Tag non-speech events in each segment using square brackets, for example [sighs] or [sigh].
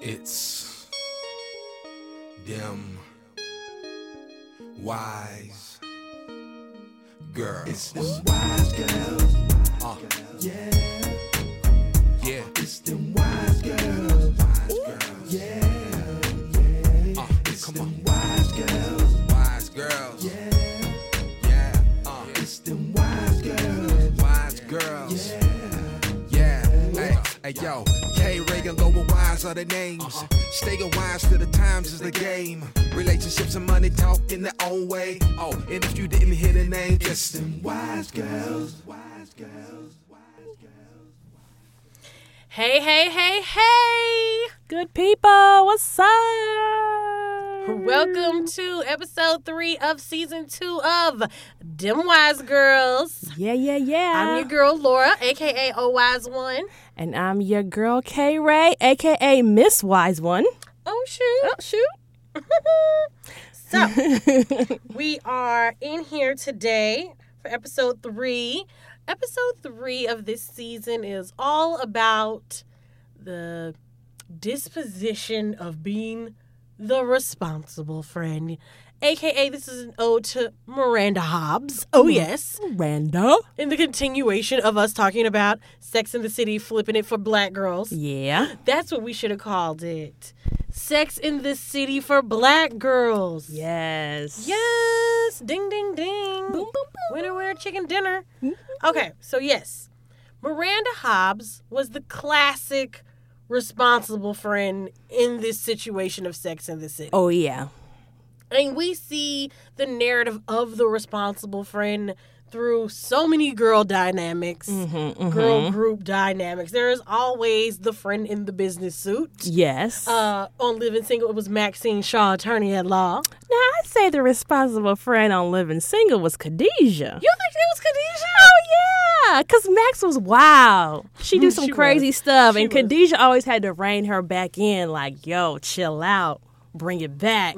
It's them wise girls. It's them wise girls. Uh, Yeah, yeah, it's them wise girls. Yeah, yeah. uh, It's come them on, wise girls. wise girls. Yeah, Yeah, uh, it's them wise girls. wise girls. Yeah, Yeah, hey, hey, yo, go are the names. Staying wise to the times is the game. Relationships and money talk in their own way. Oh, and if you didn't hear the name, just them. Wise girls. Wise girls. Hey, hey, hey, hey! Good people, what's up? Welcome to episode three of season two of Them Wise Girls. Yeah, yeah, yeah. I'm your girl Laura, aka O Wise One. and I'm your girl K Ray, aka Miss Wise One. Oh shoot! Oh, shoot. [laughs] So [laughs] we are in here today for episode three. Episode three of this season is all about the disposition of being the responsible friend. AKA, this is an ode to Miranda Hobbs. Oh, hmm. yes. Miranda. In the continuation of us talking about Sex in the City, flipping it for black girls. Yeah. That's what we should have called it. Sex in the City for black girls. Yes. Yes. Ding, ding, ding. Boom, boom, boom. Winner, winner, chicken dinner. Mm-hmm. Okay, so yes, Miranda Hobbs was the classic responsible friend in this situation of Sex in the City. Oh yeah. And we see the narrative of the responsible friend through so many girl dynamics, Mm-hmm, girl group dynamics. There is always the friend in the business suit. Yes. Uh, on Living Single, it was Maxine Shaw, attorney at law. now I'd say the responsible friend on Living Single was Khadijah. You think it was Khadijah? Oh yeah, cause Max was wild. She do some She crazy was. stuff, She and was. Khadijah always had to rein her back in. Like, yo, chill out, bring it back.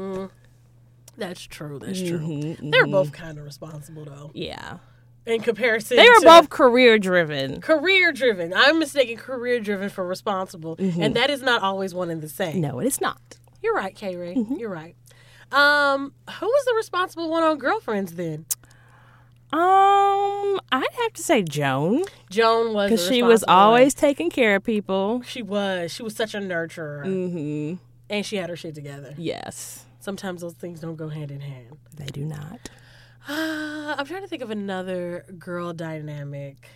That's true. That's true. Mm-hmm, They're both kind of responsible, though, Yeah, in comparison. they were both career driven. career driven. I'm mistaken career driven for responsible, and that is not always one and the same. Mm-hmm. No, it is not. You're right, K Ray. Mm-hmm. You're right. Um, who was the responsible one on Girlfriends then? Um, I'd have to say Joan Joan was because she was always taking care of people. She was. She was such a nurturer, Mm-hmm. and she had her shit together. Yes, Sometimes those things don't go hand in hand. they do not. Uh, [sighs] I'm trying to think of another girl dynamic.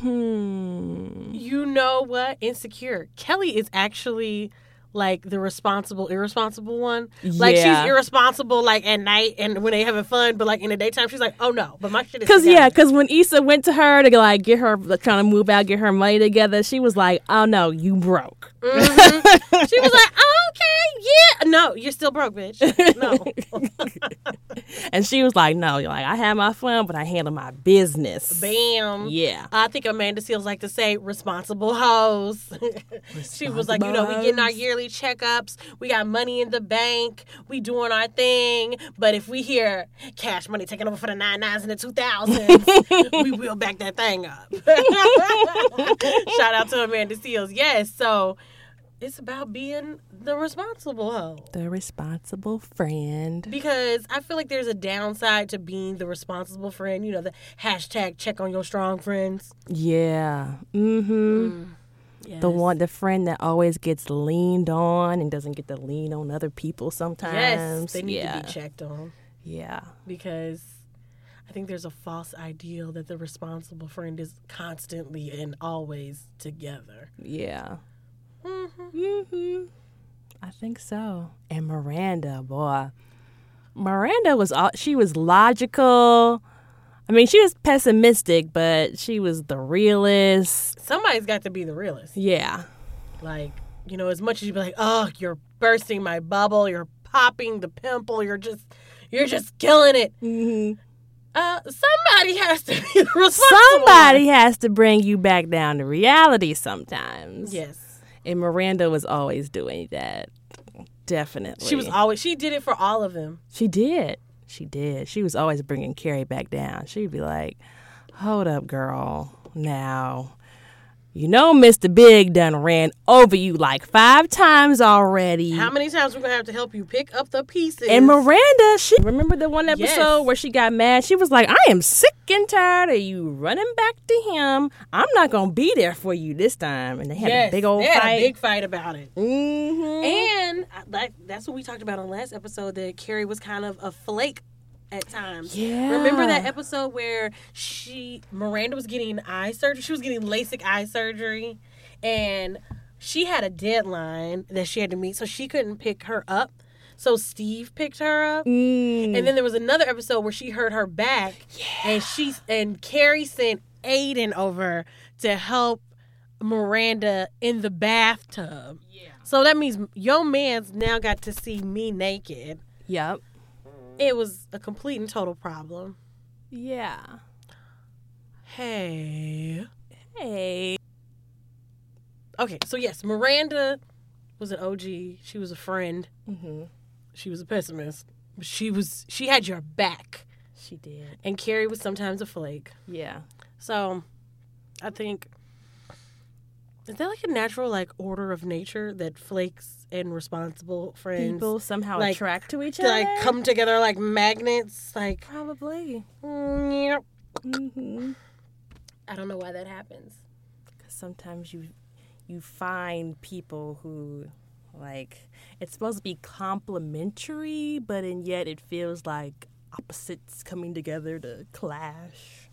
Hmm. You know what? Insecure. Kelly is actually like the responsible, irresponsible one. Like Yeah. she's irresponsible like at night and when they having fun, but like in the daytime she's like, oh no, but my shit is Cause yeah, cause when Issa went to her to like get her like, trying to move out, get her money together, she was like, "Oh no, you broke." Mhm. she was [laughs] like, oh, okay, yeah, no, you're still broke, bitch. [laughs] No, [laughs] And she was like, "No, you're like I have my fun, but I handle my business." bam. Yeah. I think Amanda Seales like to say responsible hoes. she was like, you know, we getting our hoes. Yearly checkups. We got money in the bank. We doing our thing. But if we hear cash money taking over for the nine nines and the two thousands, [laughs] we will back that thing up. [laughs] Shout out to Amanda Seales. Yes, so it's about being the responsible hoe. The responsible friend. Because I feel like there's a downside to being the responsible friend. You know, the hashtag check on your strong friends. Yeah. Mm-hmm. Yes. The one, the friend that always gets leaned on and doesn't get to lean on other people sometimes. Yes, they need yeah. to be checked on Yeah. because I think there's a false ideal that the responsible friend is constantly and always together. Yeah. Mm-hmm. Mm-hmm. I think so. And Miranda, boy, Miranda was all she was logical. I mean, she was pessimistic, but she was the realist. Somebody's got to be the realist. Yeah. Like, you know, as much as you'd be like, oh, you're bursting my bubble, you're popping the pimple, you're just, you're just killing it. Mm-hmm. Uh, somebody has to be [laughs] responsible. Somebody has to bring you back down to reality sometimes. Yes. And Miranda was always doing that. Definitely. She was always, she did it for all of them. She did. She did. She was always bringing Carrie back down. She'd be like, "Hold up, girl. Now, You know, Mr. Big done ran over you like five times already. How many times we're gonna have to help you pick up the pieces? And Miranda, she remember the one episode Yes. where she got mad. She was like, "I am sick and tired of you running back to him. I'm not gonna be there for you this time." And they had yes, a big old they had fight. a big fight about it. hmm And uh, that, that's what we talked about on last episode that Carrie was kind of a flake at times. Yeah. Remember that episode where she Miranda was getting eye surgery? She was getting LASIK eye surgery and she had a deadline that she had to meet so she couldn't pick her up. So Steve picked her up. Mm. And then there was another episode where she hurt her back and she and Carrie sent Aiden over to help Miranda in the bathtub. Yeah. So that means your man's now got to see me naked. Yep. It was a complete and total problem. Yeah. Hey. Hey. Okay, so yes, Miranda was an OG. She was a friend. hmm She was a pessimist. She was she had your back. She did. And Carrie was sometimes a flake. Yeah. So I think is that like a natural like order of nature that flakes and responsible friends People somehow like, attract to each to, other. like come together like magnets? Like Probably. mm, yep. hmm I don't know why that happens. Because sometimes you you find people who like it's supposed to be complementary, but and yet it feels like opposites coming together to clash.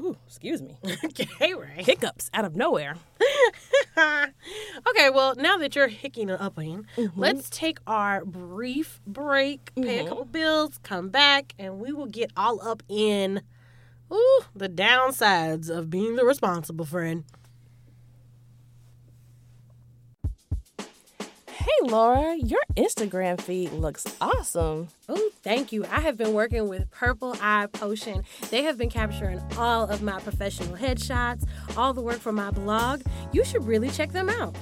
Ooh, excuse me. [laughs] okay, right. Hiccups out of nowhere. [laughs] okay, well, now that you're hicking and upping, mm-hmm. let's take our brief break, pay a mm-hmm. couple bills, come back, and we will get all up in ooh, the downsides of being the responsible friend. Hey Laura, your Instagram feed looks awesome. Oh, thank you. I have been working with Purple Eye Potion. They have been capturing all of my professional headshots, all the work for my blog. You should really check them out.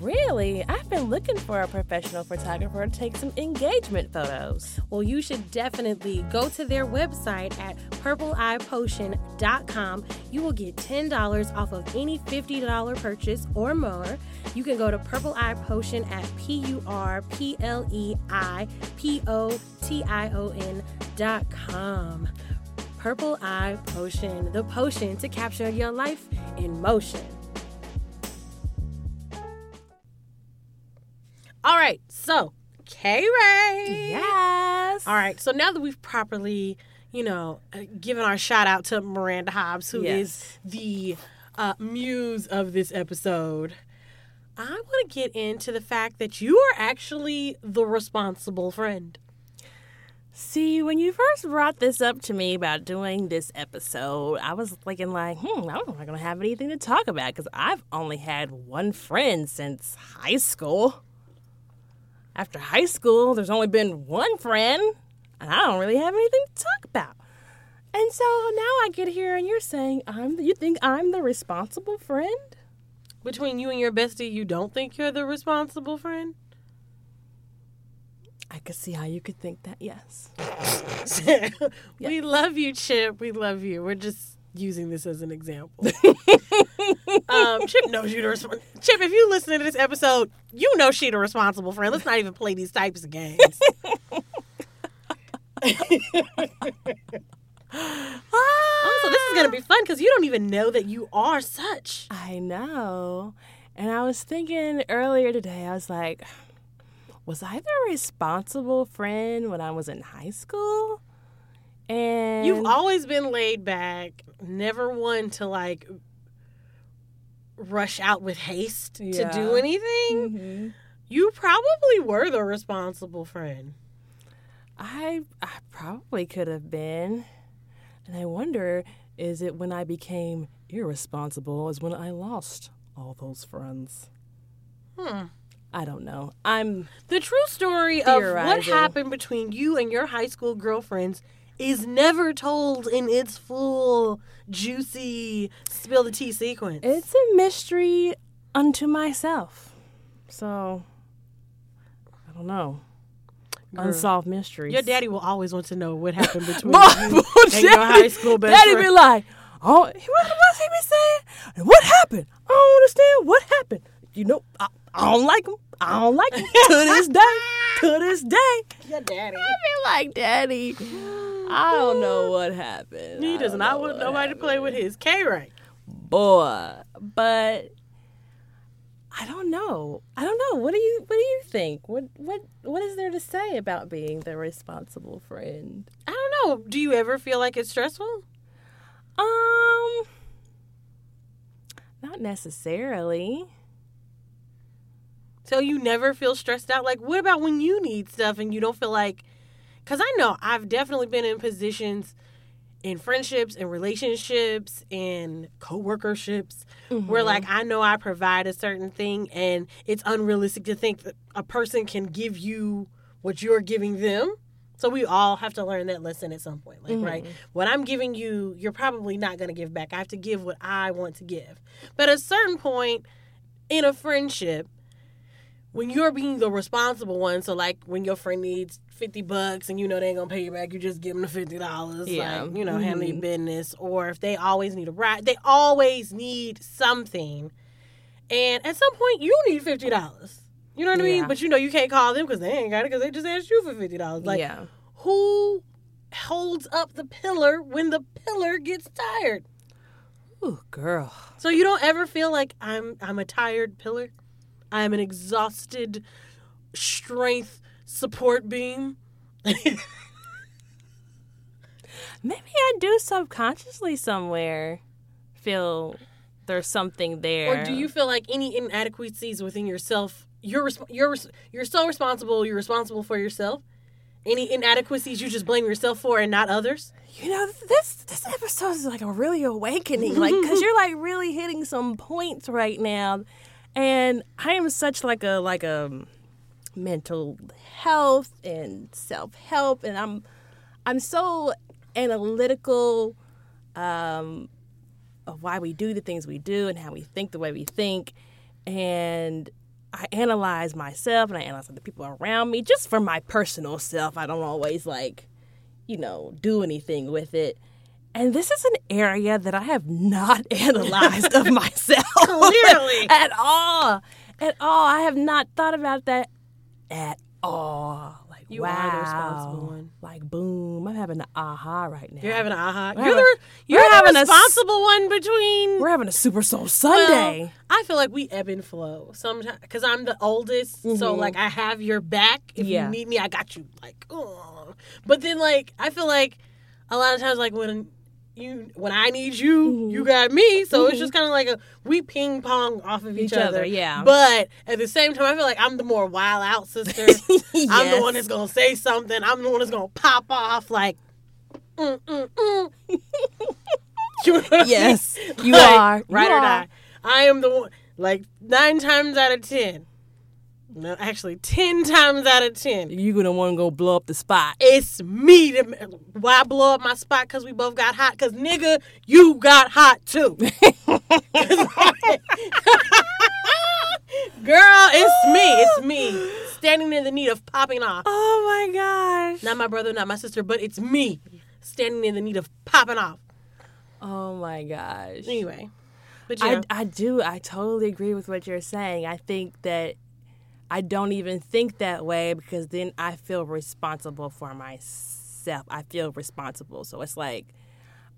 Really? I've been looking for a professional photographer to take some engagement photos. Well, you should definitely go to their website at purpleeyepotion.com. You will get $10 off of any $50 purchase or more. You can go to Purple Eye Potion at P U R P L E I P O T I O N dot com. Purple Eye Potion, the potion to capture your life in motion. So K Ray. Yes. All right. So now that we've properly, you know, uh, given our shout out to Miranda Hobbs, who is Yes. the uh, muse of this episode, I want to get into the fact that you are actually the responsible friend. See, when you first brought this up to me about doing this episode, I was thinking like, hmm, I'm not gonna have anything to talk about because I've only had one friend since high school. After high school, there's only been one friend, and I don't really have anything to talk about. And so now I get here, and you're saying I'm. You think I'm the responsible friend? Between you and your bestie, you don't think you're the responsible friend? I could see how you could think that. Yes. [laughs] we love you, Chip. We love you. We're just using this as an example. [laughs] um, Chip knows you the resp- Chip. If you listen to this episode, you know she the responsible friend. Let's not even play these types of games. [laughs] oh, so this is gonna be fun because you don't even know that you are such. I know. And I was thinking earlier today, I was like, was I the responsible friend when I was in high school? And You've always been laid back, never one to like rush out with haste to do anything. Mhm. You probably were the responsible friend. I I probably could have been. And I wonder, is it when I became irresponsible is when I lost all those friends? Hmm. I don't know. I'm The true story of what happened between you and your high school girlfriends is never told in its full, juicy, spill the tea sequence. it's a mystery unto myself. So I don't know. Girl. Unsolved mysteries. Your daddy will always want to know what happened [laughs] between Boy, you and your high school best Daddy friend. be like, Oh, what was he been saying? And what happened? I don't understand what happened. You know, I, I don't like him. I don't like him [laughs] to this day. To this day, your daddy. I feel like Daddy. I don't know what happened. He does not want nobody to play with his K rank. boy. But I don't know. I don't know. What do you What do you think? What What What is there to say about being the responsible friend? I don't know. Do you ever feel like it's stressful? Um, not necessarily. So you never feel stressed out? Like, what about when you need stuff and you don't feel like. Because I know I've definitely been in positions in friendships and relationships and co-workerships where like mm-hmm. I know I provide a certain thing and it's unrealistic to think that a person can give you what you're giving them. So we all have to learn that lesson at some point. Like, right, mm-hmm. what I'm giving you, you're probably not going to give back. I have to give what I want to give. But at a certain point in a friendship, when you're being the responsible one, so like when your friend needs fifty bucks and you know they ain't gonna pay you back, you just give them the fifty dollars, Yeah. like you know, handle your mm-hmm. business. Or if they always need a ride, they always need something, and at some point you need fifty dollars. You know what I mean? Yeah. But you know you can't call them because they ain't got it because they just asked you for fifty dollars. Like yeah. who holds up the pillar when the pillar gets tired? Ooh, girl. So you don't ever feel like I'm I'm a tired pillar. I am an exhausted strength support beam. [laughs] Maybe I do subconsciously somewhere feel there's something there. Or do you feel like any inadequacies within yourself? You're resp- you're res- you're so responsible. You're responsible for yourself. Any inadequacies you just blame yourself for and not others. You know, this this episode is like a really awakening, like because [laughs] you're like really hitting some points right now, and I am such like a like a mental health and self help, and I'm I'm so analytical um, of why we do the things we do and how we think the way we think, and I analyze myself and I analyze the people around me just for my personal self. I don't always like you know, do anything with it. And this is an area that I have not [laughs] analyzed of myself. [laughs] Clearly. [laughs] at all. At all. I have not thought about that at all. Like, You wow. are the responsible one. Like, boom. I'm having an aha right now. You're having an aha. We're You're having- the you're we're the having a responsible one between. We're having a Super Soul Well, Sunday. I feel like we ebb and flow sometimes because I'm the oldest, so mm-hmm. like I have your back. If Yeah. you need me, I got you. Like, oh. But then like I feel like a lot of times like when you when I need you, you got me. So it's just kind of like a we ping pong off of each, Each other, yeah. But at the same time, I feel like I'm the more wild out sister. [laughs] I'm the one that's gonna say something. I'm the one that's gonna pop off like. Mm, mm, mm. [laughs] You know what I mean? Yes, you Like, are. You Right or are. die. I am the one. Like nine times out of ten. No, actually, ten times out of ten, You're going to want to go blow up the spot. it's me. To, why blow up my spot? Because we both got hot. Because nigga, you got hot too. [laughs] Girl, it's me. It's me standing in the need of popping off. Oh my gosh. Not my brother, not my sister, but it's me standing in the need of popping off. Oh my gosh. Anyway, but yeah, I, I do. I totally agree with what you're saying. I think that I don't even think that way because then I feel responsible for myself. I feel responsible. So it's like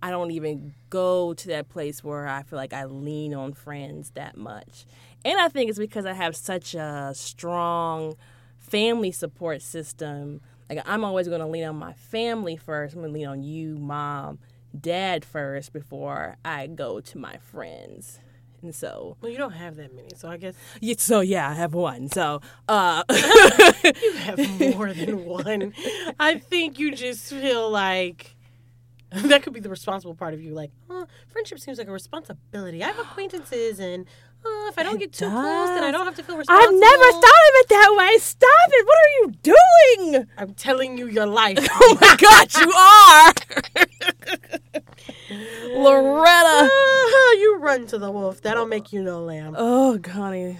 I don't even go to that place where I feel like I lean on friends that much. And I think it's because I have such a strong family support system. Like I'm always going to lean on my family first. I'm going to lean on you, mom, dad first before I go to my friends. And so, well, you don't have that many, so I guess so yeah, I have one. So, uh, [laughs] you have more than one. I think you just feel like that could be the responsible part of you. Like, oh, friendship seems like a responsibility. I have acquaintances, and uh, if I don't get too close, then I don't have to feel responsible. I've never thought of it that way. Stop it. What are you doing? I'm telling you your life. [laughs] Oh my God, you [laughs] are. Loretta. [laughs] you run to the wolf. That'll make you no lamb. Oh, Connie.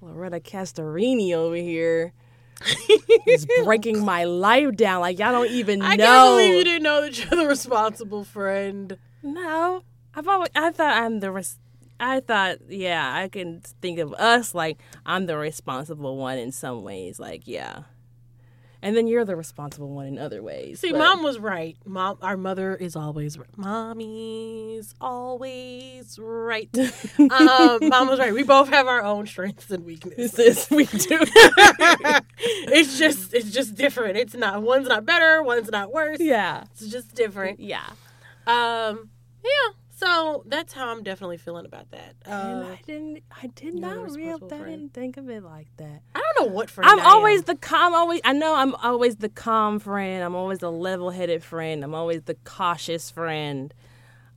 Loretta Castorini over here is breaking my life down. Like, y'all don't even I know. can't believe you didn't know that you're the responsible friend. No, I've always I thought I'm the res- I thought yeah I can think of us like I'm the responsible one in some ways like yeah, and then you're the responsible one in other ways. See, but- mom was right. Mom, our mother is always right. Mommy's always right. um, [laughs] mom was right. We both have our own strengths and weaknesses. We do. [laughs] it's just, it's just different. It's not one's not better, one's not worse. yeah, It's just different. yeah. Um, yeah. So that's how I'm definitely feeling about that. And Uh, I didn't. I did you're the not real. responsible I friend. didn't think of it like that. I don't know what friend I'm I always am. the calm. Always, I know I'm always the calm friend. I'm always the level-headed friend. I'm always the cautious friend.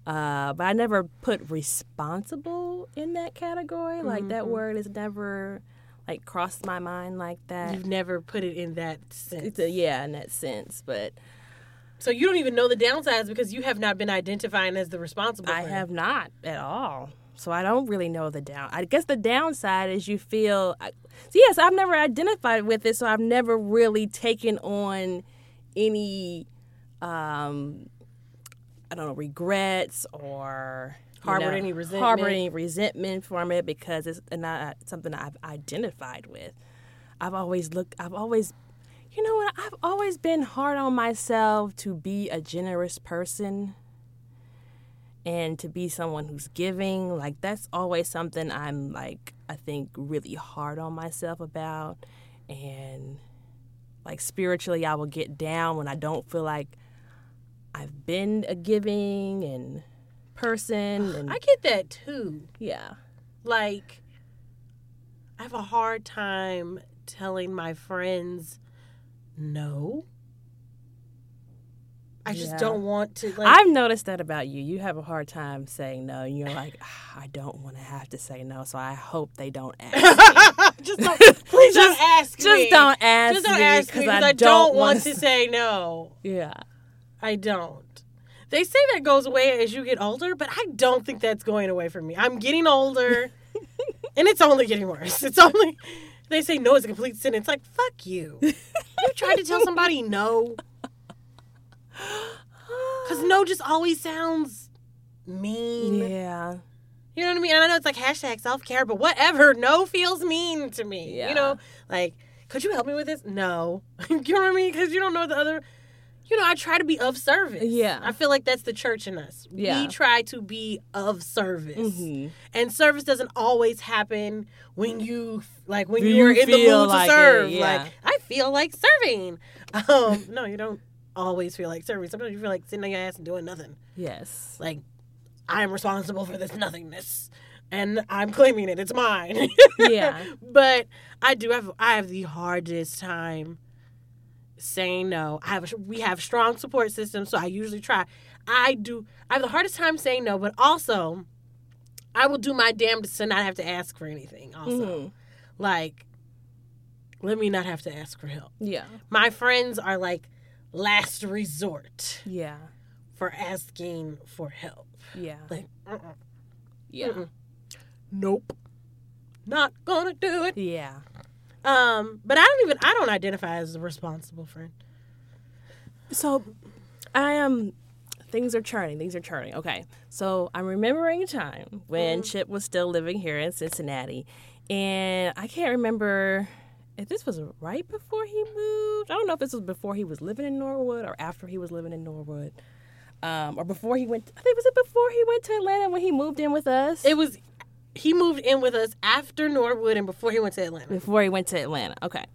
Uh, but I never put responsible in that category. Like that Mm-hmm. word has never like crossed my mind like that. You've never put it in that sense. It's a, yeah, in that sense. But So you don't even know the downsides because you have not been identifying as the responsible. I have not at all. So I don't really know the down. I guess the downside is you feel. I, so yes, I've never identified with it, so I've never really taken on any, um, I don't know, regrets or Harbored know, any resentment. harbored any resentment from it because it's not something I've identified with. I've always looked. I've always, you know what? I've always been hard on myself to be a generous person and to be someone who's giving like that's always something i'm like i think really hard on myself about and like spiritually i will get down when i don't feel like i've been a giving and person [sighs] and I get that too. yeah Like, I have a hard time telling my friends no. I just Yeah. don't want to. Like, i've noticed that about you you have a hard time saying no and you're like "Ah, i don't want to have to say no so i hope they don't [laughs] ask just don't, please don't ask just me. don't ask Just don't ask me because I, I, don't want to say no. yeah I don't. They say that goes away as you get older, but I don't think that's going away for me. I'm getting older, [laughs] and it's only getting worse. It's only they say no is a complete sin. It's Like fuck you. [laughs] you tried to tell somebody no, because no just always sounds mean. yeah You know what I mean? And I know it's like hashtag self care, but whatever. No feels mean to me. Yeah. You know, like, could you help me with this? No. [laughs] you know what I mean? Because you don't know the other. You know, I try to be of service. Yeah. I feel like that's the church in us. Yeah. We try to be of service. Mhm. And service doesn't always happen when you, like, when When you're in the mood like to it, serve. yeah. Like, I feel like serving. Um, [laughs] no, you don't always feel like serving. Sometimes you feel like sitting on your ass and doing nothing yes like I'm responsible for this nothingness and I'm claiming it. It's mine. [laughs] Yeah. but I do have I have the hardest time saying no. I have a, we have strong support systems, so I usually try. I do I have the hardest time saying no, but also I will do my damnedest to not have to ask for anything. Also, Mhm. like let me not have to ask for help. yeah My friends are like last resort yeah for asking for help. yeah Like, uh-uh. yeah Mm-mm. nope, not gonna do it. yeah Um, but I don't even I don't identify as a responsible friend. So I am things are churning, things are churning. Okay. So I'm remembering a time when Chip was still living here in Cincinnati. And I can't remember if this was right before he moved. I don't know if this was before he was living in Norwood or after he was living in Norwood. Um, or before he went I think was it before he went to Atlanta when he moved in with us? It was he moved in with us after Norwood and before he went to Atlanta. before he went to Atlanta. Okay.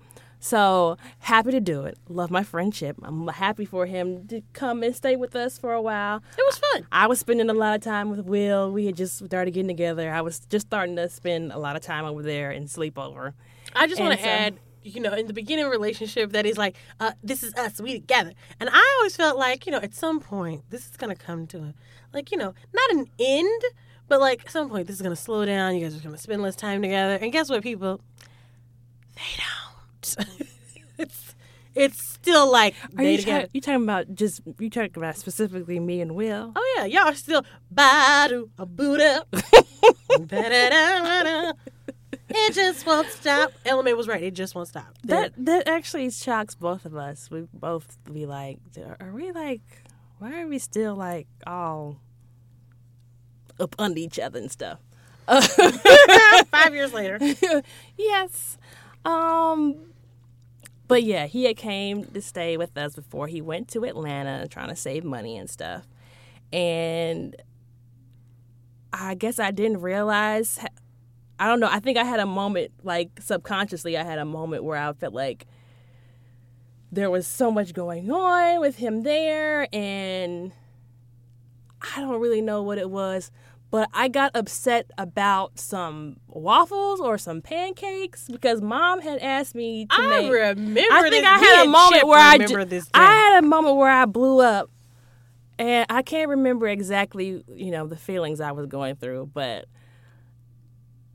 So happy to do it. Love my friendship. I'm happy for him to come and stay with us for a while. It was fun. I was spending a lot of time with Will. We had just started getting together. I was just starting to spend a lot of time over there and sleep over. I just want to so- add, you know, in the beginning relationship that is like, uh, this is us, we together. And I always felt like, you know, at some point this is gonna come to a like, you know, not an end, but like at some point this is gonna slow down. You guys are gonna spend less time together. And guess what, people? They don't. [laughs] it's it's still like Are they you, ta- you talking about just you talking about specifically me and Will? Oh yeah, y'all are still badu a boot up. [laughs] It just won't stop. Element was right. It just won't stop. That that actually shocks both of us. We both be like, are we like, why are we still like all up under each other and stuff. [laughs] Five years later. [laughs] yes. Um but yeah, he had came to stay with us before he went to Atlanta trying to save money and stuff. And I guess I didn't realize I don't know, I think I had a moment like subconsciously I had a moment where I felt like there was so much going on with him there and I don't really know what it was, but I got upset about some waffles or some pancakes because mom had asked me to I make. remember. I this. think I Me had a moment where I remember ju- this. I had a moment where I blew up, and I can't remember exactly, you know, the feelings I was going through, but.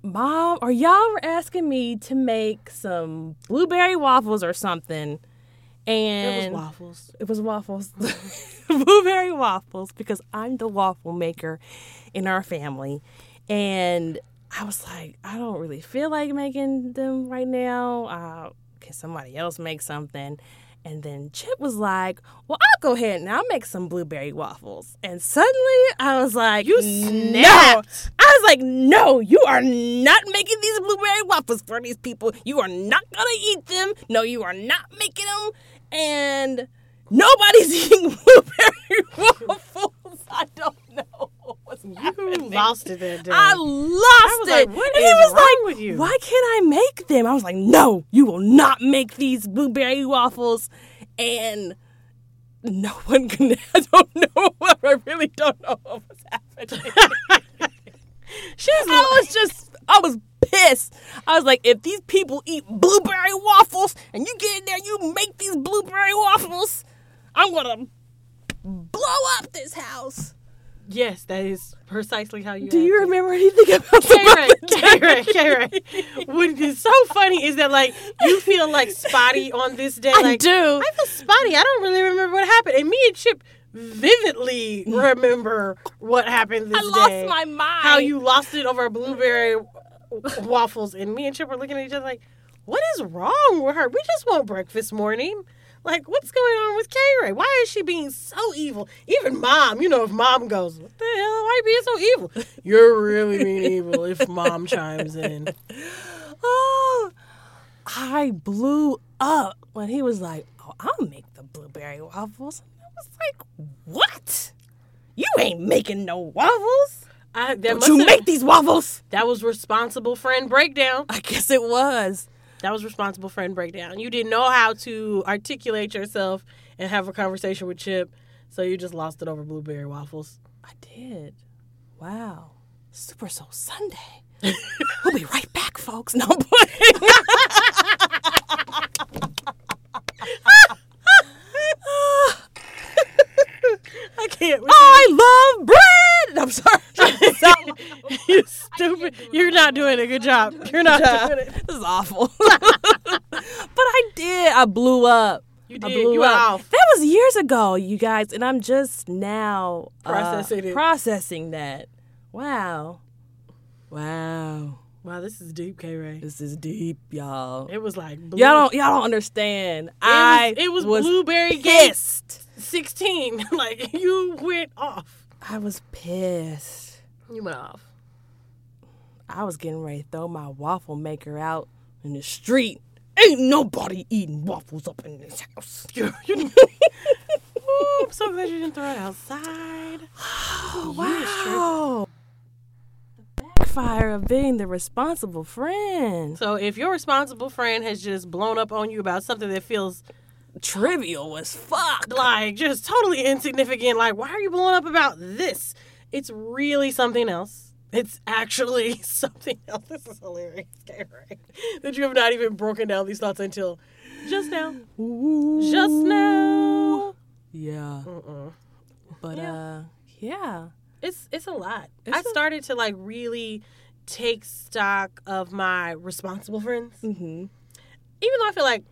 Mom, or y'all were asking me to make some blueberry waffles or something, and it was waffles. it was waffles, [laughs] blueberry waffles, because I'm the waffle maker in our family. And I was like, I don't really feel like making them right now. Uh, can somebody else make something? And then Chip was like, Well, I'll go ahead and I'll make some blueberry waffles. And suddenly I was like, You No. snapped. I was like, No, you are not making these blueberry waffles for these people. You are not going to eat them. No, you are not making them. And nobody's [laughs] eating blueberry [laughs] waffles. I don't know what's You happening. lost it that day. I lost was it. like, what and is he was wrong like, with you? Why can't I make them? I was like, No, you will not make these blueberry waffles. And no [laughs] one can. I don't know. I really don't know what was happening. She's I was just, I was pissed. I was like, if these people eat blueberry waffles and you get in there, you make these blueberry waffles, I'm gonna blow up this house. yes, that is precisely how you. Do you remember anything about birthday? K-Ray, K-Ray. What is so funny is that like you feel like spotty on this day. I like, do. I feel spotty. I don't really remember what happened. And me and Chip vividly remember what happened this day. I lost my mind. How you lost it over a blueberry [laughs] waffles, and me and Chip were looking at each other like, "What is wrong with her? We just want breakfast morning." Like, what's going on with K Ray? Why is she being so evil? Even mom, you know, if mom goes, What the hell? Why are you being so evil? You're really being evil if mom [laughs] chimes in. Oh, I blew up when he was like, "Oh, I'll make the blueberry waffles." I was like, "What? You ain't making no waffles? I, Don't you make these waffles?" that was responsible friend breakdown. I guess it was. That was responsible friend breakdown. You didn't know how to articulate yourself and have a conversation with Chip, so you just lost it over blueberry waffles. I did. Wow. Super Soul Sunday. [laughs] we'll be right back, folks. No. [laughs] [laughs] I can't. I love bread. [laughs] I'm sorry. [laughs] [laughs] you stupid. You're not doing a good job. You're not doing it. this is awful. but I did. I blew up. You I did. blew You up. off. That was years ago, you guys, and I'm just now uh, Processing it. Processing that. Wow. Wow. Wow, this is deep, K Ray. This is deep, y'all. It was like blue, Y'all don't y'all don't understand. I it was was blueberry gate 16. like you went off. I was pissed. You went off. I was getting ready to throw my waffle maker out in the street. Ain't nobody eating waffles up in this house. [laughs] [laughs] Ooh, I'm so glad you didn't throw it outside. [sighs] Wow. The backfire of being the responsible friend. So if your responsible friend has just blown up on you about something that feels Trivial as fuck. like just totally insignificant, like why are you blowing up about this? It's really something else. It's actually [laughs] something else. This is hilarious, [laughs] okay, right? That you have not even broken down these thoughts until just now. Just now. Yeah. Mm-mm. But Yeah. uh yeah. It's it's a lot. It's I a- started to like really take stock of my responsible friends. Mhm. even though I feel like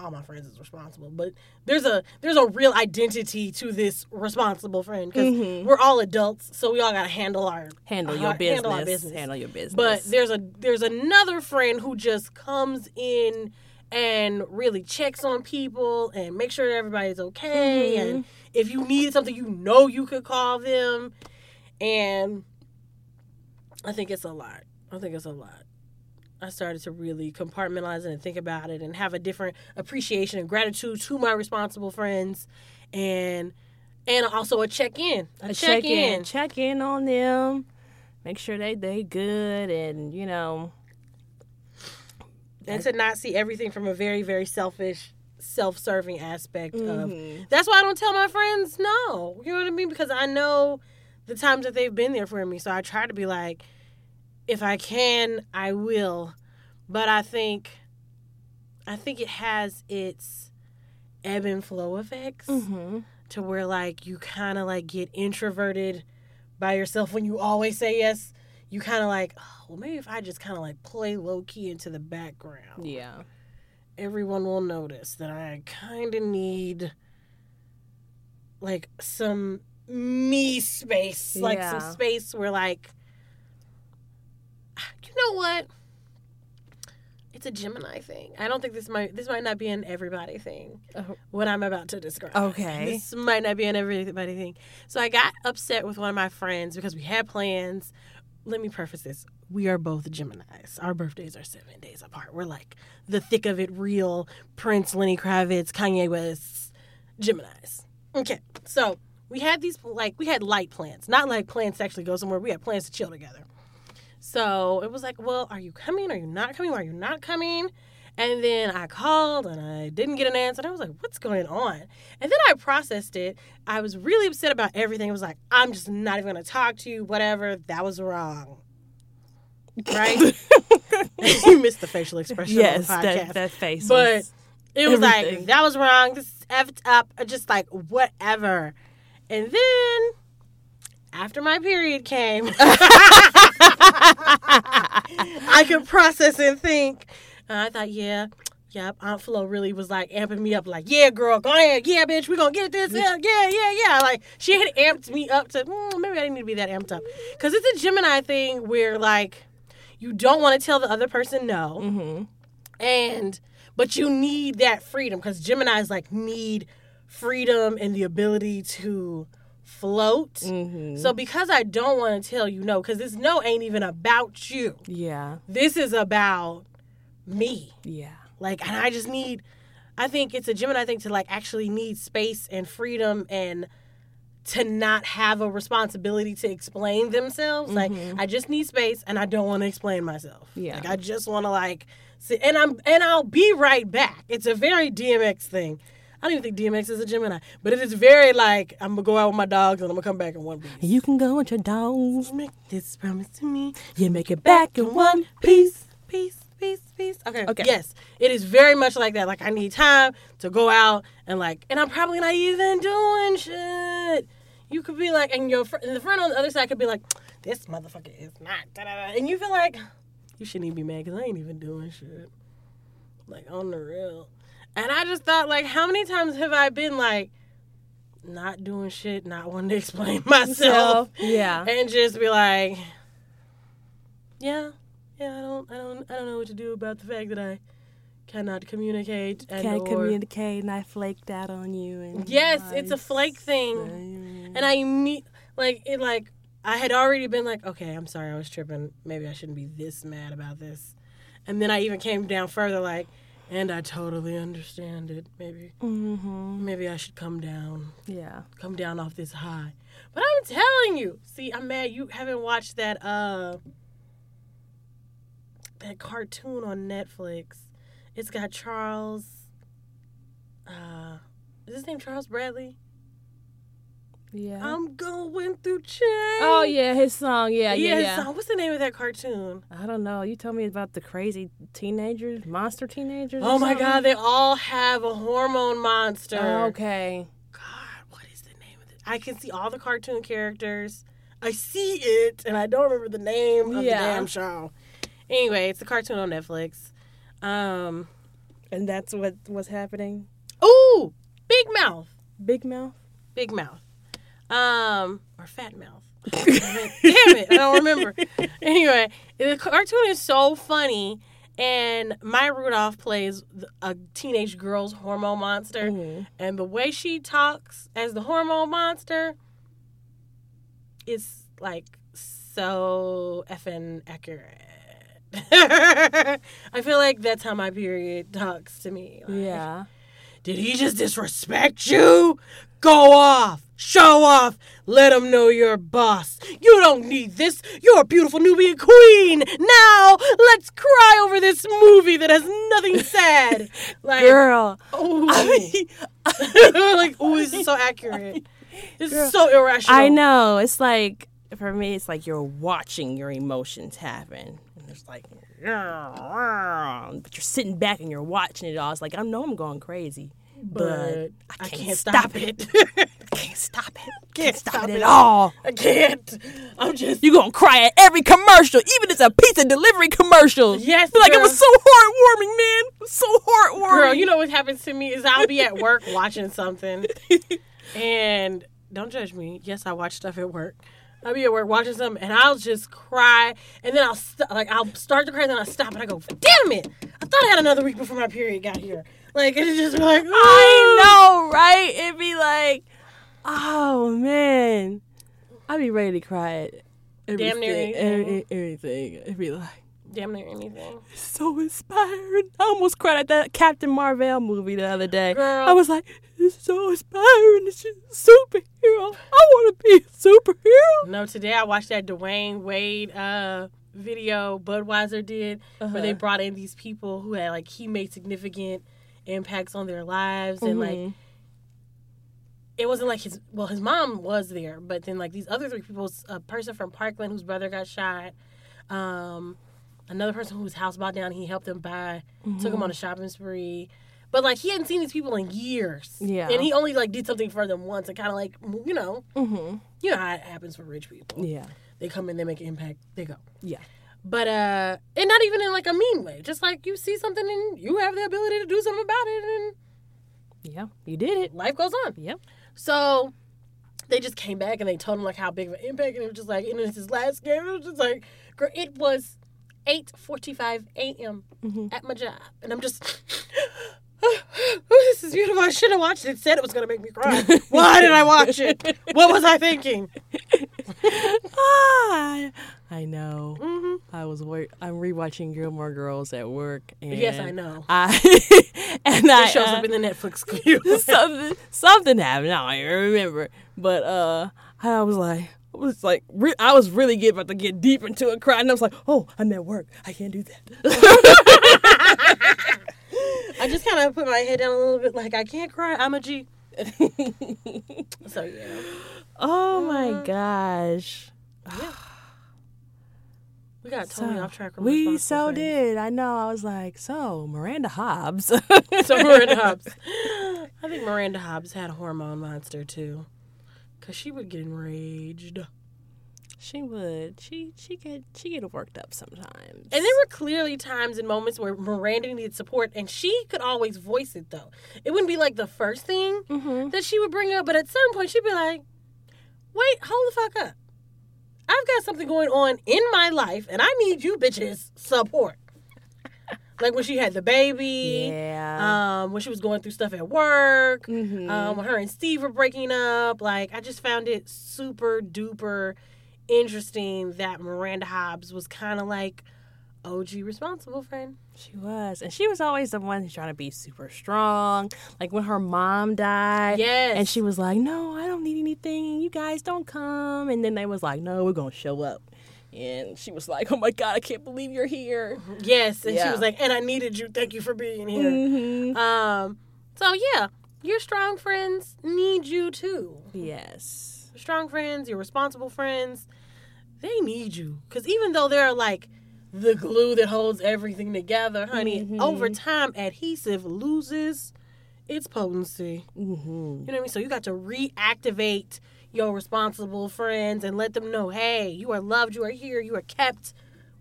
all my friends is responsible, but there's a there's a real identity to this responsible friend because Mhm. we're all adults, so we all gotta handle our Handle uh, your business. Handle our business. Handle your business. But there's a there's another friend who just comes in and really checks on people and make sure everybody's okay. Mm-hmm. And if you need something, you know you could call them. And I think it's a lot. I think it's a lot. I started to really compartmentalize it and think about it and have a different appreciation and gratitude to my responsible friends and and also a check in. A, A check, in. Check in on them. Make sure they they good and you know. And to not see everything from a very, very selfish, self serving aspect Mm-hmm. of that's why I don't tell my friends no. You know what I mean? Because I know the times that they've been there for me. So I try to be like, if I can, I will. But I think I think it has its ebb and flow effects Mm-hmm. to where like you kind of like get introverted by yourself when you always say yes. You kind of like, oh, well, maybe if I just kind of like play low key into the background, Yeah. everyone will notice that I kind of need like some me space, like Yeah. some space where like, you know what? It's a Gemini thing. I don't think this might this might not be an everybody thing. Oh. What I'm about to describe. Okay. This might not be an everybody thing. So I got upset with one of my friends because we had plans. Let me preface this. We are both Geminis. Our birthdays are seven days apart. We're like the thick of it real Prince, Lenny Kravitz, Kanye West, Geminis. Okay. So we had these like we had light plans. Not like plans to actually go somewhere. We had plans to chill together. So it was like, well, are you coming? Are you not coming? Are you not coming? And then I called and I didn't get an answer. And I was like, what's going on? And then I processed it. I was really upset about everything. It was like, I'm just not even going to talk to you, whatever. That was wrong. Right? [laughs] [laughs] you missed the facial expression Yes, on the podcast. that that face. But was- it was everything. like, that was wrong. This is effed up. Just like, whatever. And then after my period came, [laughs] I could process and think. I thought, yeah, yep, Aunt Flo really was like amping me up, like, yeah, girl, go ahead, yeah, bitch, we gonna get this, yeah, yeah, yeah, yeah. Like she had amped me up to, mm, maybe I didn't need to be that amped up, because it's a Gemini thing where like you don't want to tell the other person no, Mm-hmm. and but you need that freedom because Gemini's like need freedom and the ability to float. Mm-hmm. So because I don't want to tell you no, because this no ain't even about you. yeah. This is about me. Yeah. Like, and I just need. I think it's a Gemini thing to like actually need space and freedom and to not have a responsibility to explain themselves. Like, I just need space and I don't want to explain myself. Yeah. Like, I just want to like sit and I'm and I'll be right back. It's a very DMX thing. I don't even think DMX is a Gemini, but it is very like I'm gonna go out with my dogs and I'm gonna come back in one piece. You can go with your dogs. Make this promise to me. You make it back in one piece. Peace, peace, peace. Okay. Okay. Yes, it is very much like that. Like I need time to go out and like, and I'm probably not even doing shit. You could be like, and your fr- and the friend on the other side could be like, this motherfucker is not, da-da-da. and you feel like you shouldn't even be mad because I ain't even doing shit. Like on the real, and I just thought like, how many times have I been like, not doing shit, not wanting to [laughs] explain myself, yeah. and just be like, yeah, yeah, I don't, I don't, I don't know what to do about the fact that I cannot communicate and Can't or- communicate, and I flaked out on you. And Yes, I it's a flake thing, and I meet like it like I had already been like, okay, I'm sorry, I was tripping. Maybe I shouldn't be this mad about this, and then I even came down further like, and I totally understand it. Maybe, Mhm. maybe I should come down. Yeah. come down off this high. But I'm telling you, see, I'm mad you haven't watched that uh that cartoon on Netflix. It's got Charles uh is his name Charles Bradley? Yeah. I'm going through change. oh yeah, his song. Yeah, yeah, yeah, his yeah. song. What's the name of that cartoon? I don't know. You told me about the crazy teenagers, monster teenagers. Oh my god, they all have a hormone monster. Oh, okay. God, what is the name of it? I can see all the cartoon characters. I see it, and I don't remember the name of Yeah. the damn show. Anyway, it's a cartoon on Netflix. Um, And that's what was happening. ooh, Big Mouth, Big mouth. Big Mouth, um, or Fat Mouth. [laughs] Damn it, I don't remember. Anyway, the cartoon is so funny, and Maya Rudolph plays a teenage girl's hormone monster. Mhm. And the way she talks as the hormone monster is like so effing accurate. [laughs] I feel like that's how my period talks to me. Like, Yeah. Did he just disrespect you? Go off. Show off. Let him know you're boss. You don't need this. You're a beautiful Nubian queen. Now, let's cry over this movie that has nothing [laughs] sad. Like, Girl. oh, I mean, [laughs] like, oh, this is so accurate. This is so irrational. I know. It's like for me, it's like you're watching your emotions happen, and it's like, but you're sitting back and you're watching it all. It's like I know I'm going crazy, but, But I can't, stop it. [laughs] I can't stop it. Can't stop, stop it it. at all. I can't. I'm just. You're gonna cry at every commercial, even if it's a pizza delivery commercial. Yes, Feel like it was so heartwarming, man. It was so heartwarming. Girl, you know what happens to me is I'll be at work [laughs] watching something, [laughs] and don't judge me. Yes, I watch stuff at work. I'll be at work watching something, and I'll just cry, and then I'll st- like I'll start to cry, then I'll stop, and I go, "Damn it! I thought I had another week before my period got here." Like it's just like I know, right? It'd be like, oh man, I'd be ready to cry at everything. Damn near anything. every- everything. It'd be like damn near anything. so inspiring. I almost cried at that Captain Marvel movie the other day. Girl. I was like, it's so inspiring. It's just a superhero. I want to be a superhero. No, today I watched that Dwyane Wade uh video Budweiser did where they Uh-huh. brought in these people who had like he made significant impacts on their lives and like Mhm. it wasn't like his well his mom was there but then like these other three people a person from parkland whose brother got shot um another person whose house bought down he helped them buy took him on a shopping spree but like he hadn't seen these people in years Yeah. and he only like did something for them once and kind of like you know Mm-hmm. you know how it happens for rich people Yeah. they come in they make an impact they go Yeah. but uh and not even in like a mean way just like you see something and you have the ability to do something about it and Yeah. You did it. life goes on Yep. so they just came back and they told him like how big of an impact, and it was just like, and it's his last game. It was just like, it was eight forty-five a.m. Mhm. at my job, and I'm just. Oh, [sighs] this is beautiful. I should have watched it. It Said it was gonna make me cry. [laughs] Why did I watch it? What was I thinking? [laughs] ah, I know. hmm I was work. I'm rewatching Gilmore Girls at work, and Yes, I know. I [laughs] and I shows uh, up in the Netflix queue. something something happened. I don't even remember, but uh, I was like. I was like, re- I was really get about to get deep into a cry, and I was like, "Oh, I'm at work. I can't do that." [laughs] I just kind of put my head down a little bit, like I can't cry. I'm a G. [laughs] So yeah, oh my uh, gosh, we got totally So, off track. From we so Friends. did. I know. I was like, so Miranda Hobbs. [laughs] So Miranda Hobbs. I think Miranda Hobbs had a hormone monster too, cause she would get enraged. She would. She she get she get worked up sometimes. And there were clearly times and moments where Miranda needed support, and she could always voice it though. It wouldn't be like the first thing Mhm. that she would bring up, but at certain point she'd be like, "Wait, hold the fuck up! I've got something going on in my life, and I need you bitches support." Like when she had the baby. yeah. um, when she was going through stuff at work, Mhm. um, when her and Steve were breaking up. Like, I just found it super duper interesting that Miranda Hobbs was kind of like OG responsible friend. She was, and she was always the one who's trying to be super strong. Like when her mom died, Yes. and she was like, "No, I don't need anything. You guys don't come." And then they was like, "No, we're gonna show up." And she was like, "Oh my god, I can't believe you're here." Yes, and she was like, "And I needed you. Thank you for being here." Mhm. Um, so yeah, your strong friends need you too. Yes. Your strong friends, your responsible friends, they need you. Because even though they're like the glue that holds everything together, honey, Mhm. over time, adhesive loses its potency. hmm You know what I mean? So you got to reactivate your responsible friends and let them know, hey, you are loved, you are here, you are kept.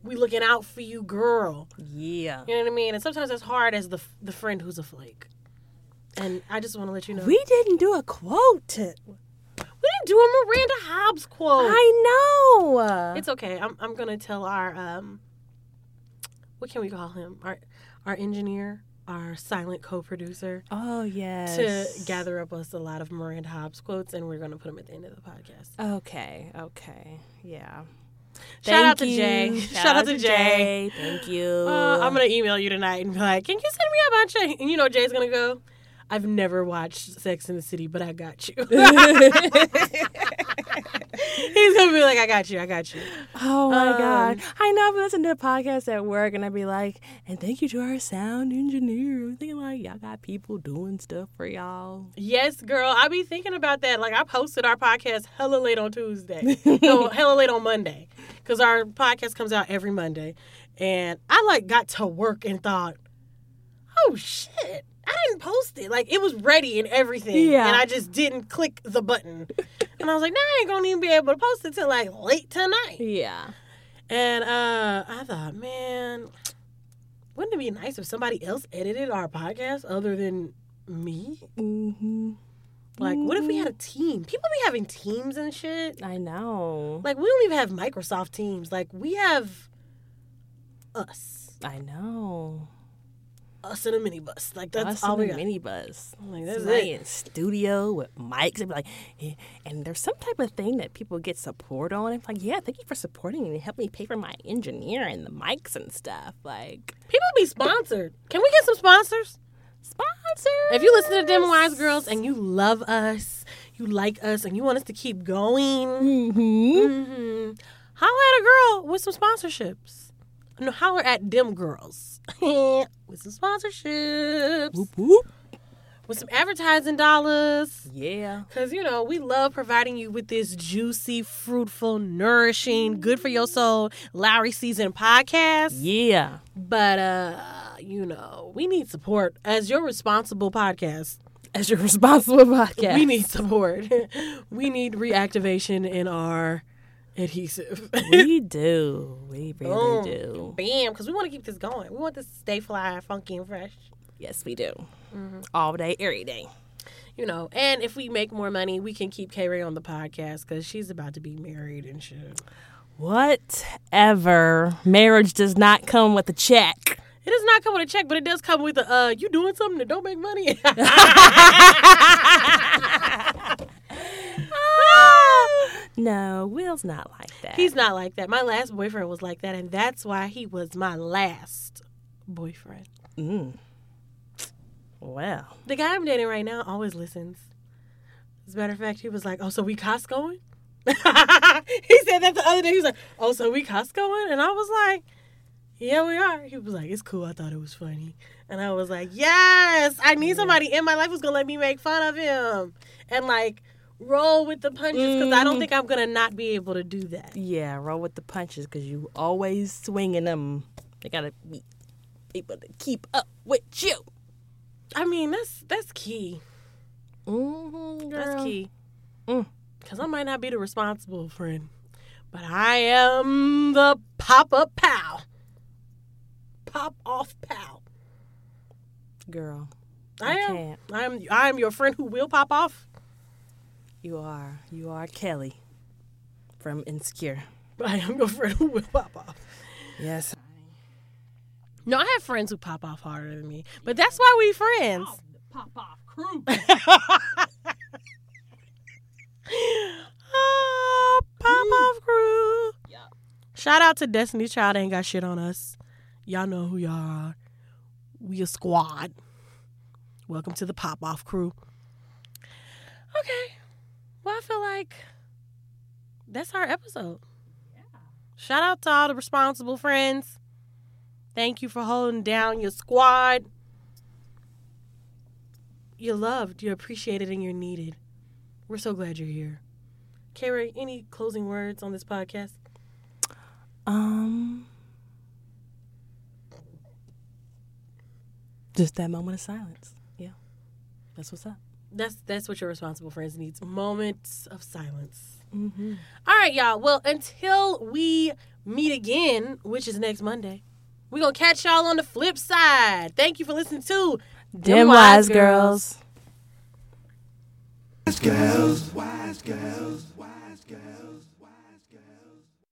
We looking out for you, girl. Yeah. You know what I mean? And sometimes it's hard as the the friend who's a flake. And I just want to let you know We didn't do a quote. we didn't do a Miranda Hobbs quote. I know. It's okay. I'm I'm gonna tell our um what can we call him? Our our engineer, our silent co-producer, oh yes. to gather up us a lot of Miranda Hobbs quotes, and we're gonna put them at the end of the podcast. Okay. Okay. Yeah. Shout out to Jay. [laughs] Shout, out to Jay. Thank you. Uh, I'm gonna email you tonight and be like, "Can you send me a bunch of?" And you know, Jay's gonna go. I've never watched Sex in the City, but I got you. [laughs] [laughs] [laughs] He's gonna be like, "I got you, I got you." Oh my Um, god! I know. I've been listening to a podcast at work, and I'd be like, "And thank you to our sound engineer." I'm thinking like, y'all got people doing stuff for y'all. Yes, girl. I be thinking about that. Like I posted our podcast hella late on Tuesday. [laughs] no, hella late on Monday. Cause our podcast comes out every Monday. And I like got to work and thought, oh shit. I didn't post it. Like it was ready and everything. Yeah. And I just didn't click the button. and I was like, nah, I ain't gonna even be able to post it till like late tonight. Yeah. And uh I thought, man, wouldn't it be nice if somebody else edited our podcast other than me? hmm Like, what if we had a team? People be having teams and shit. I know. Like, we don't even have Microsoft teams. Like, we have us, I know. Us in a minibus. Like, that's Us all in we a got. minibus. Like, that's Somebody it. in studio with mics. and be like, eh, and there's some type of thing that people get support on. It's like, yeah, thank you for supporting and help me pay for my engineer and the mics and stuff. Like People be sponsored. Can we get some sponsors? sponsors. If you listen to Them Wise Girls and you love us, you like us, and you want us to keep going, hmm mm-hmm. holler at a girl with some sponsorships. No, holler at them Girls [laughs] with some sponsorships, Whoop whoop. with some advertising dollars. Yeah. Because, you know, we love providing you with this juicy, fruitful, nourishing, good for your soul Lowry season podcast. Yeah. But, uh, you know, we need support as your responsible podcast. As your [laughs] responsible podcast. We need support. [laughs] we need reactivation in our adhesive. [laughs] we do. We really Boom. do. Bam, because we want to keep this going. We want this to stay fly, funky, and fresh. Yes, we do. Mm-hmm. All day, every day. You know, and if we make more money, we can keep K Ray on the podcast because she's about to be married and shit. Whatever. Marriage does not come with a check. It does not come with a check, but it does come with a uh you doing something that don't make money. [laughs] [laughs] No, Will's not like that. He's not like that. My last boyfriend was like that, and that's why he was my last boyfriend. Mm. Well, The guy I'm dating right now always listens. As a matter of fact, he was like, "Oh, so we Costcoing?" [laughs] he said that the other day. He was like, "Oh, so we Costcoing?" And I was like, "Yeah, we are." He was like, "It's cool. I thought it was funny." And I was like, "Yes, I need somebody in my life who's gonna let me make fun of him and like roll with the punches because I don't think I'm gonna not be able to do that." yeah, roll with the punches because you always swinging them. They gotta be able to keep up with you. I mean, that's that's key. Mm-hmm, girl. That's key. Mm. Because I might not be the responsible friend, but I am the pop up pal. Pop off pal. Girl, I, I am. can't. I am. I am your friend who will pop off. You are. You are Kelly from Insecure. [laughs] I am your friend who will pop off. Yes. No, I have friends who pop off harder than me, but that's why we friends. Pop off crew. [laughs] Ah, pop off crew. Shout out to Destiny's Child. Ain't got shit on us. Y'all know who y'all are. We a squad. Welcome to the pop off crew. Okay. Well, I feel like that's our episode. Shout out to all the responsible friends. Thank you for holding down your squad. You're loved, you're appreciated, and you're needed. We're so glad you're here. Carrie, any closing words on this podcast? Um. Just that moment of silence. Yeah. That's what's up. That's that's what your responsible friends needs. Moments of silence. Mm-hmm. All right, y'all. Well, until we meet again, which is next Monday, we're gonna catch y'all on the flip side. Thank you for listening to Them Wise Girls. Wise girls, wise girls, wise